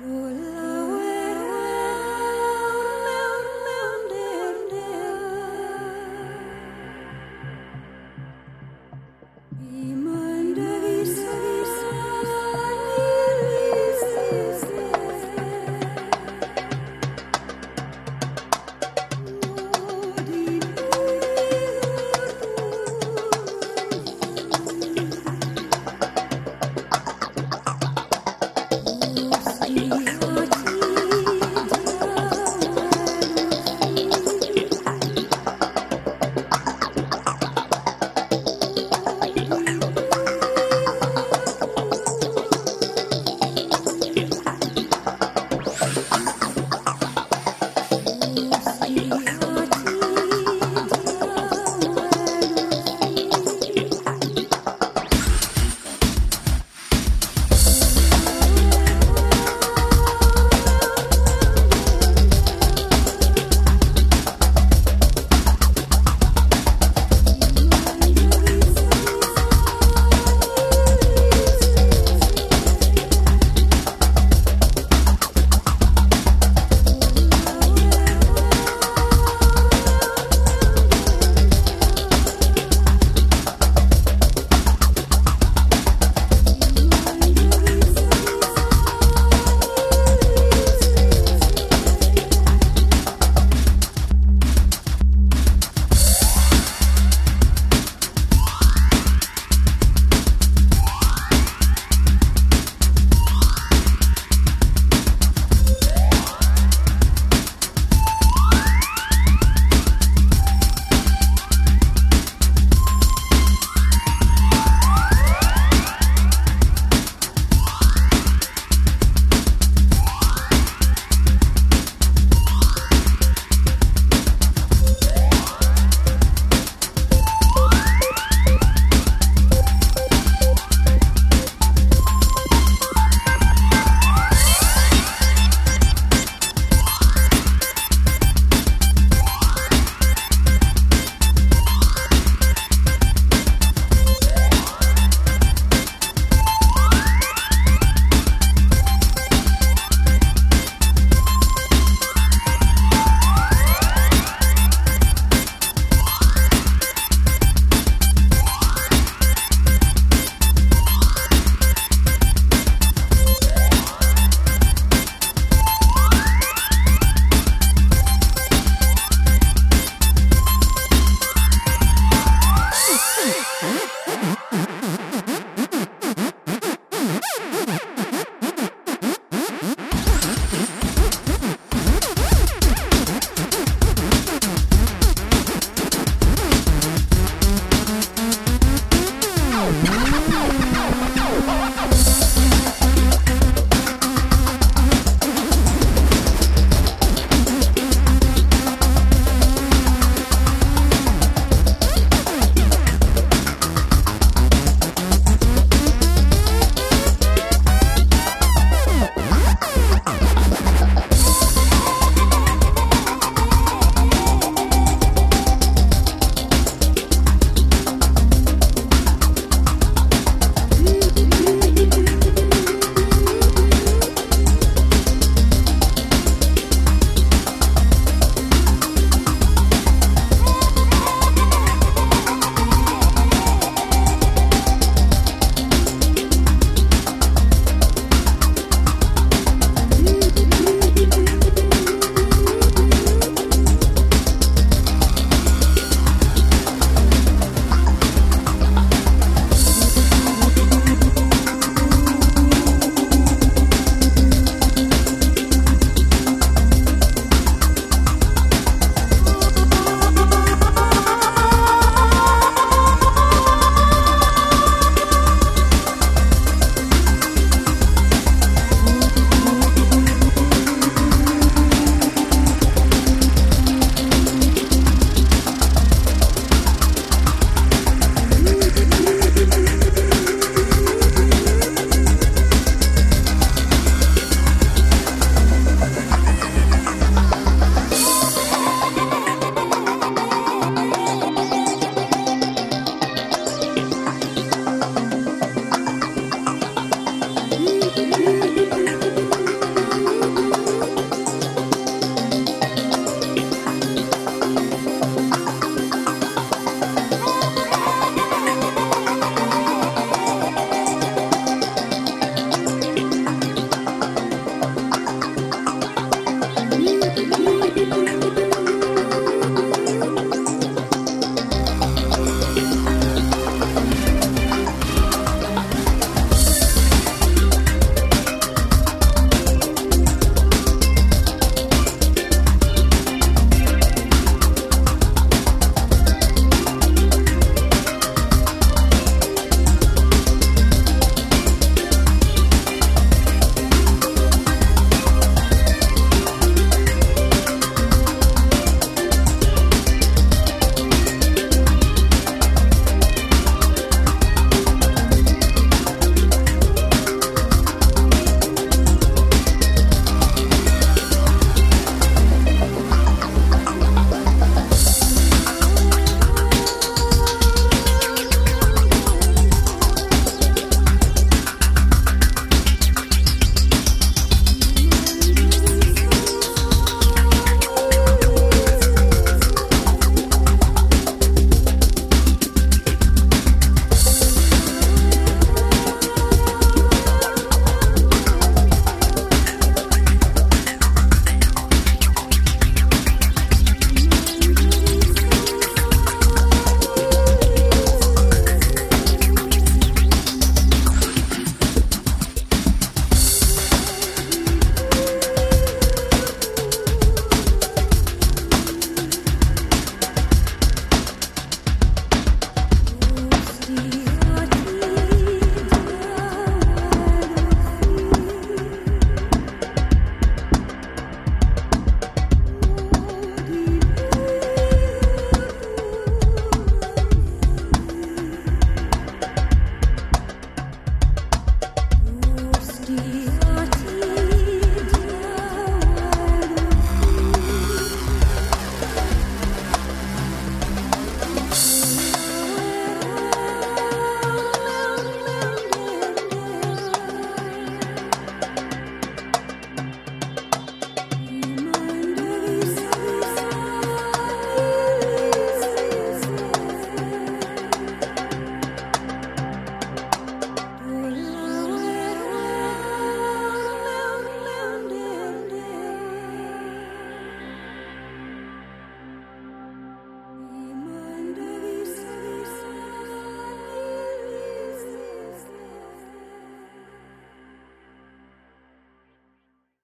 Do